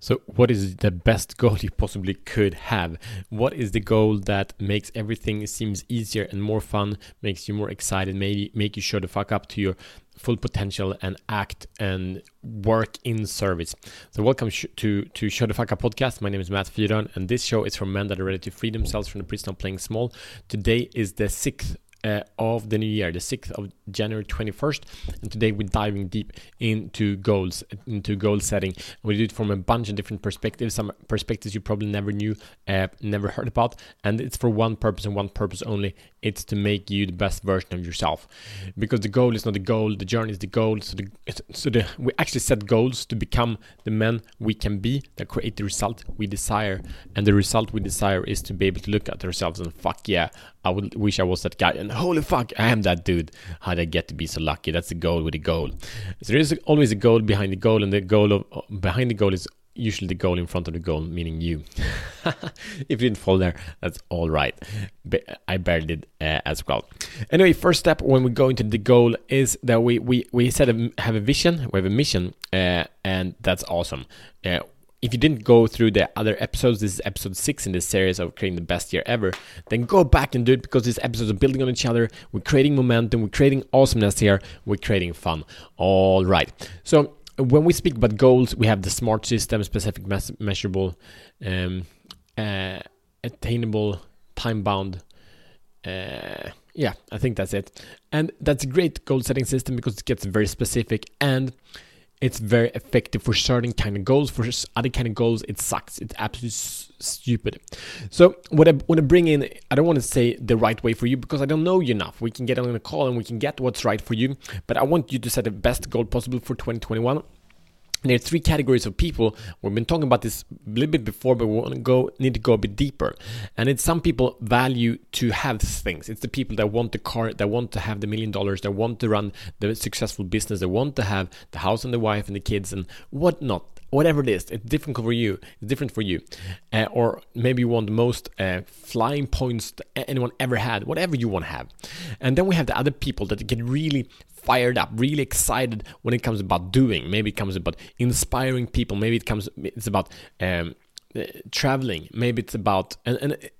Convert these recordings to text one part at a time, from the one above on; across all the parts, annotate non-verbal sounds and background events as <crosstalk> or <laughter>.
So, what is the best goal you possibly could have? What is the goal that makes everything seems easier and more fun, makes you more excited, maybe make you show the fuck up to your full potential and act and work in service. So, welcome sh- to to Show the Fuck Up podcast. My name is Matt Fyron, and this show is for men that are ready to free themselves from the prison of playing small. Today is the sixth uh, of the new year, the 6th of January 21st. And today we're diving deep into goals, into goal setting. We do it from a bunch of different perspectives, some perspectives you probably never knew, uh, never heard about. And it's for one purpose and one purpose only it's to make you the best version of yourself. Because the goal is not the goal, the journey is the goal. So, the, so the, we actually set goals to become the men we can be that create the result we desire. And the result we desire is to be able to look at ourselves and fuck yeah, I would wish I was that guy. And holy fuck, I am that dude. How did I get to be so lucky? That's the goal with the goal. So there is always a goal behind the goal, and the goal of behind the goal is usually the goal in front of the goal, meaning you. <laughs> if you didn't fall there, that's all right. But I barely did uh, as well. Anyway, first step when we go into the goal is that we we we set a, have a vision, we have a mission, uh, and that's awesome. Uh, if you didn't go through the other episodes, this is episode six in this series of creating the best year ever, then go back and do it because these episodes are building on each other. We're creating momentum, we're creating awesomeness here, we're creating fun. All right. So, when we speak about goals, we have the smart system, specific, measurable, um, uh, attainable, time bound. Uh, yeah, I think that's it. And that's a great goal setting system because it gets very specific and it's very effective for certain kind of goals. For other kind of goals, it sucks. It's absolutely stupid. So what I want to bring in, I don't want to say the right way for you because I don't know you enough. We can get on a call and we can get what's right for you. But I want you to set the best goal possible for 2021 there are three categories of people. We've been talking about this a little bit before, but we want to go need to go a bit deeper. And it's some people value to have things. It's the people that want the car, that want to have the million dollars, that want to run the successful business, that want to have the house and the wife and the kids and whatnot. Whatever it is, it's different for you. It's different for you. Uh, or maybe you want the most uh, flying points anyone ever had. Whatever you want to have. And then we have the other people that get really fired up, really excited when it comes about doing. Maybe it comes about inspiring people. Maybe it comes it's about um, uh, traveling. Maybe it's about and, and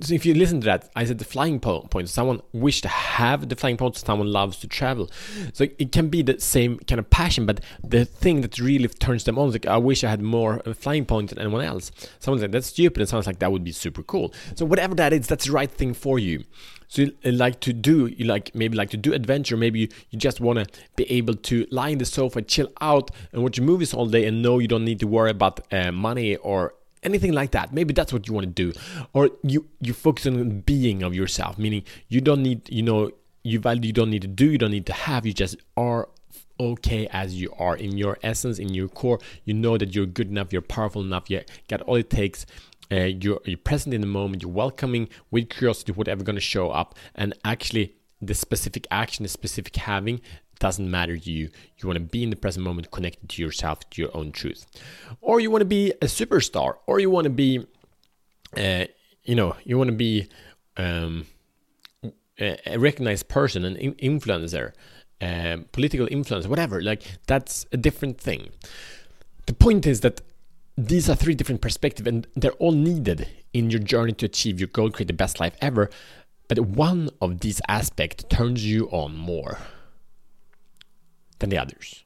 so if you listen to that, I said the flying point. Someone wish to have the flying point. Someone loves to travel. So it can be the same kind of passion, but the thing that really turns them on is like, I wish I had more uh, flying points than anyone else. Someone's like, that's stupid. It sounds like that would be super cool. So whatever that is, that's the right thing for you. So you uh, like to do, you like maybe like to do adventure. Maybe you, you just want to be able to lie in the sofa, chill out, and watch movies all day, and know you don't need to worry about uh, money or anything like that. Maybe that's what you want to do. Or you you focus on being of yourself meaning you don't need you know you value you don't need to do you don't need to have you just are okay as you are. In your essence in your core you know that you're good enough you're powerful enough you got all it takes uh, you're, you're present in the moment you're welcoming with curiosity whatever going to show up. And actually the specific action the specific having doesn't matter to you. You want to be in the present moment, connected to yourself, to your own truth. Or you want to be a superstar, or you want to be, uh, you know, you want to be um, a recognized person, an influencer, uh, political influence, whatever. Like that's a different thing. The point is that these are three different perspectives, and they're all needed in your journey to achieve your goal, create the best life ever. But one of these aspects turns you on more than the others.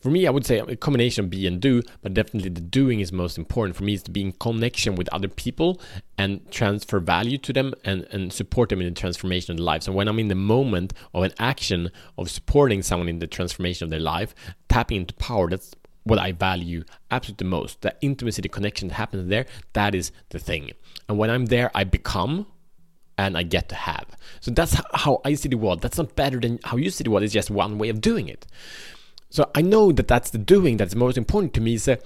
For me, I would say a combination of be and do, but definitely the doing is most important. For me, is to be in connection with other people and transfer value to them and, and support them in the transformation of their lives. And when I'm in the moment of an action of supporting someone in the transformation of their life, tapping into power, that's what I value absolutely the most. The intimacy, the connection that happens there, that is the thing. And when I'm there, I become and I get to have. So that's how I see the world. That's not better than how you see the world. It's just one way of doing it. So I know that that's the doing that's most important to me. So,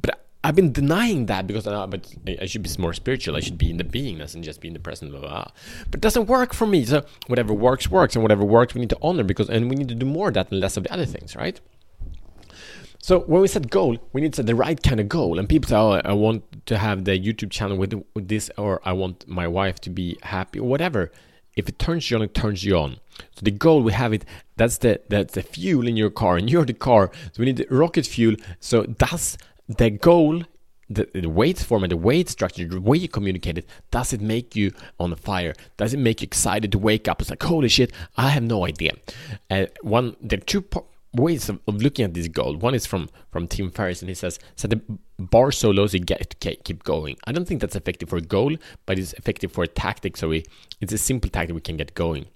but I've been denying that because I, but I should be more spiritual. I should be in the beingness and just be in the present. Blah, blah, blah. But it doesn't work for me. So whatever works works, and whatever works we need to honor because and we need to do more of that and less of the other things, right? So when we set goal, we need to set the right kind of goal. And people say, "Oh, I want to have the YouTube channel with, with this, or I want my wife to be happy, or whatever." If it turns you on, it turns you on. So the goal we have it. That's the that's the fuel in your car, and <laughs> you're the car. So we need the rocket fuel. So does the goal the, the weight format, the weight structure, the way you communicate it, does it make you on fire? Does it make you excited to wake up? It's like, holy shit, I have no idea. Uh, one, are two po- ways of, of, looking at this goal. One is from from Tim Ferriss, and he says, set the bar so low so you get keep going. I don't think that's effective for a goal, but it's effective for a tactic. So we, it's a simple tactic we can get going.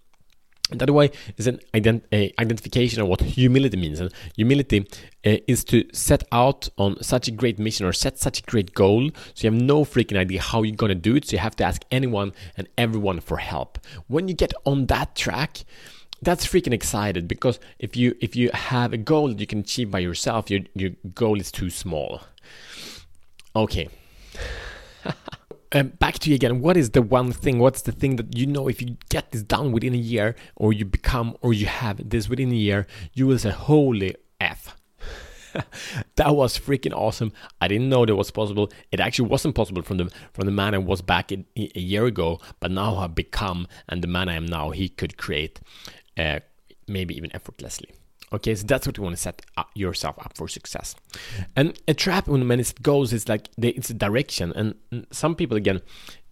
And other way is an ident- identification of what humility means. And humility uh, is to set out on such a great mission or set such a great goal so you have no freaking idea how you're to do it. So you have to ask anyone and everyone for help. When you get on that track, that's freaking excited because if you if you have a goal that you can achieve by yourself, your your goal is too small. Okay. <laughs> um, back to you again. What is the one thing? What's the thing that you know if you get this done within a year, or you become, or you have this within a year, you will say, "Holy f." <laughs> that was freaking awesome. I didn't know that was possible. It actually wasn't possible from the from the man I was back in, a year ago, but now I've become, and the man I am now, he could create, uh, maybe even effortlessly. Okay, so that's what you want to set yourself up for success. And a trap when when it goes is like the, it's a direction. And some people again,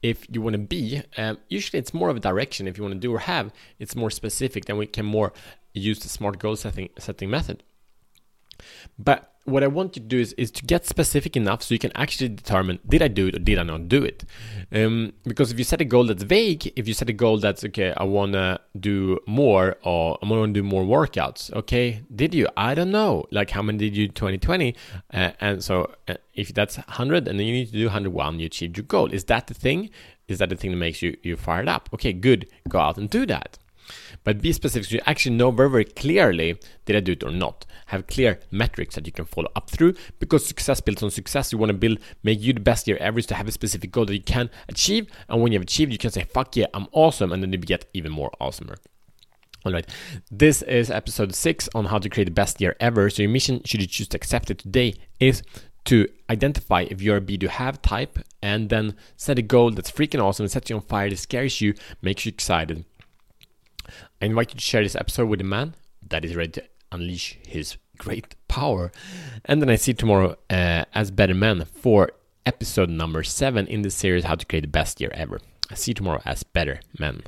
if you want to be, um, usually it's more of a direction. If you want to do or have, it's more specific. Then we can more use the smart goal setting setting method. But what I want you to do is, is to get specific enough so you can actually determine did I do it or did I not do it? Um, because if you set a goal that's vague, if you set a goal that's okay, I want to do more or I want to do more workouts, okay, did you? I don't know. Like how many did you 2020? Uh, and so uh, if that's 100 and then you need to do 101, you achieved your goal. Is that the thing? Is that the thing that makes you, you fired up? Okay, good. Go out and do that. But be specific so you actually know very, very clearly did I do it or not. Have clear metrics that you can follow up through because success builds on success. You want to build, make you the best year ever to have a specific goal that you can achieve. And when you have achieved, you can say, fuck yeah, I'm awesome. And then you get even more awesomer. All right, this is episode six on how to create the best year ever. So, your mission, should you choose to accept it today, is to identify if you're a be to have type and then set a goal that's freaking awesome, and sets you on fire, that scares you, makes you excited, I invite you to share this episode with a man that is ready to unleash his great power. And then I see you tomorrow uh, as better men for episode number seven in the series How to Create the Best Year Ever. I see you tomorrow as better men.